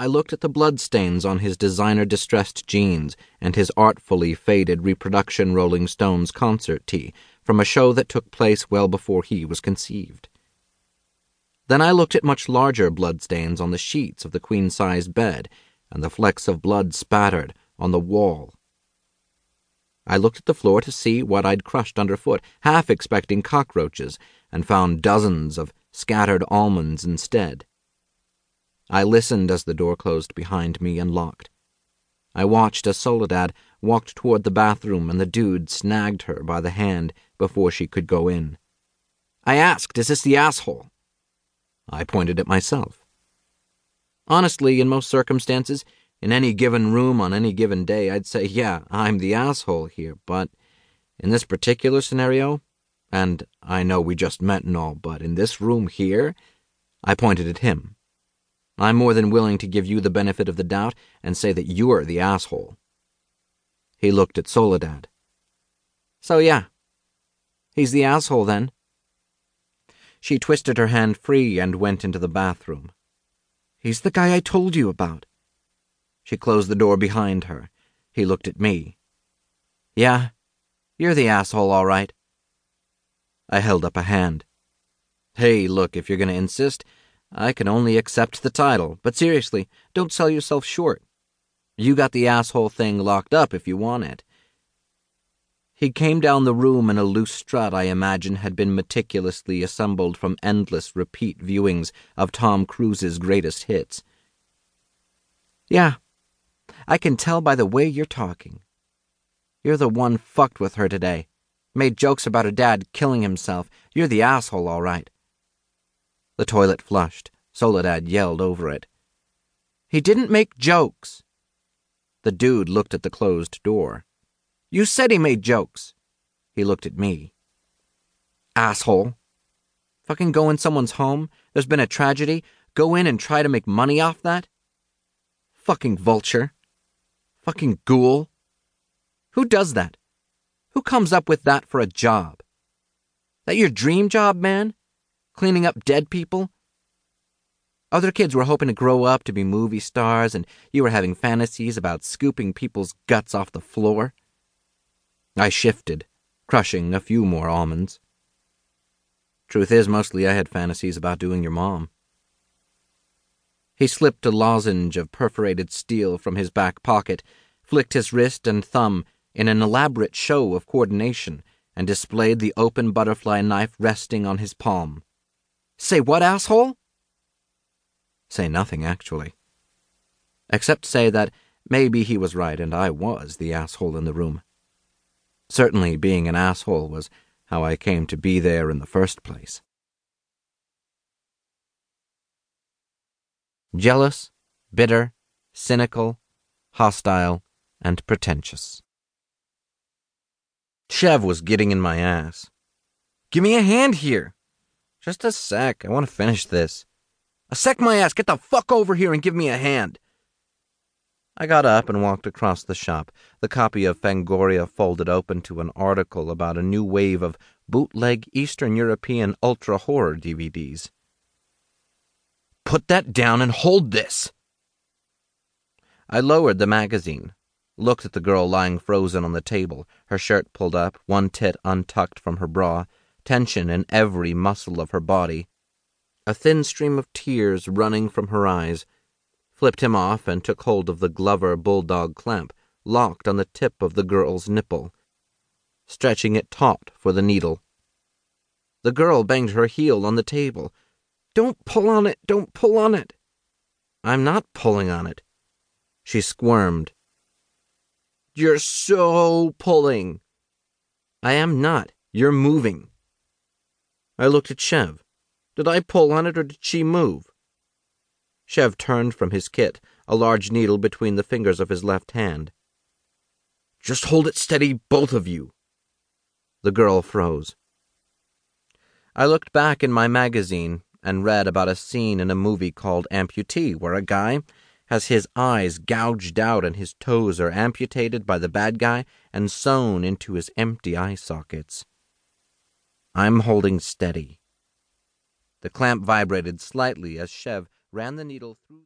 I looked at the bloodstains on his designer distressed jeans and his artfully faded reproduction Rolling Stones concert tee from a show that took place well before he was conceived. Then I looked at much larger bloodstains on the sheets of the queen size bed and the flecks of blood spattered on the wall. I looked at the floor to see what I'd crushed underfoot, half expecting cockroaches, and found dozens of scattered almonds instead. I listened as the door closed behind me and locked. I watched as Soledad walked toward the bathroom and the dude snagged her by the hand before she could go in. I asked, Is this the asshole? I pointed at myself. Honestly, in most circumstances, in any given room on any given day, I'd say, yeah, I'm the asshole here, but in this particular scenario, and I know we just met and all, but in this room here, I pointed at him. I'm more than willing to give you the benefit of the doubt and say that you're the asshole. He looked at Soledad. So, yeah. He's the asshole then. She twisted her hand free and went into the bathroom. He's the guy I told you about. She closed the door behind her. He looked at me. Yeah, you're the asshole, all right. I held up a hand. Hey, look, if you're going to insist, I can only accept the title, but seriously, don't sell yourself short. You got the asshole thing locked up if you want it. He came down the room in a loose strut I imagine had been meticulously assembled from endless repeat viewings of Tom Cruise's greatest hits. Yeah, I can tell by the way you're talking. You're the one fucked with her today. Made jokes about her dad killing himself. You're the asshole, all right. The toilet flushed. Soledad yelled over it. He didn't make jokes. The dude looked at the closed door. You said he made jokes. He looked at me. Asshole. Fucking go in someone's home, there's been a tragedy, go in and try to make money off that? Fucking vulture. Fucking ghoul. Who does that? Who comes up with that for a job? That your dream job, man? Cleaning up dead people? Other kids were hoping to grow up to be movie stars, and you were having fantasies about scooping people's guts off the floor. I shifted, crushing a few more almonds. Truth is, mostly I had fantasies about doing your mom. He slipped a lozenge of perforated steel from his back pocket, flicked his wrist and thumb in an elaborate show of coordination, and displayed the open butterfly knife resting on his palm. Say what, asshole? Say nothing, actually. Except say that maybe he was right and I was the asshole in the room. Certainly, being an asshole was how I came to be there in the first place. Jealous, bitter, cynical, hostile, and pretentious. Chev was getting in my ass. Give me a hand here, just a sec. I want to finish this. A sec, my ass. Get the fuck over here and give me a hand. I got up and walked across the shop, the copy of Fangoria folded open to an article about a new wave of bootleg Eastern European ultra horror DVDs. Put that down and hold this! I lowered the magazine, looked at the girl lying frozen on the table, her shirt pulled up, one tit untucked from her bra, tension in every muscle of her body. A thin stream of tears running from her eyes, flipped him off and took hold of the Glover bulldog clamp locked on the tip of the girl's nipple, stretching it taut for the needle. The girl banged her heel on the table. Don't pull on it! Don't pull on it! I'm not pulling on it. She squirmed. You're so pulling. I am not. You're moving. I looked at Chev. Did I pull on it or did she move? Chev turned from his kit, a large needle between the fingers of his left hand. Just hold it steady, both of you. The girl froze. I looked back in my magazine and read about a scene in a movie called Amputee, where a guy has his eyes gouged out and his toes are amputated by the bad guy and sewn into his empty eye sockets. I'm holding steady. The clamp vibrated slightly as Chev ran the needle through.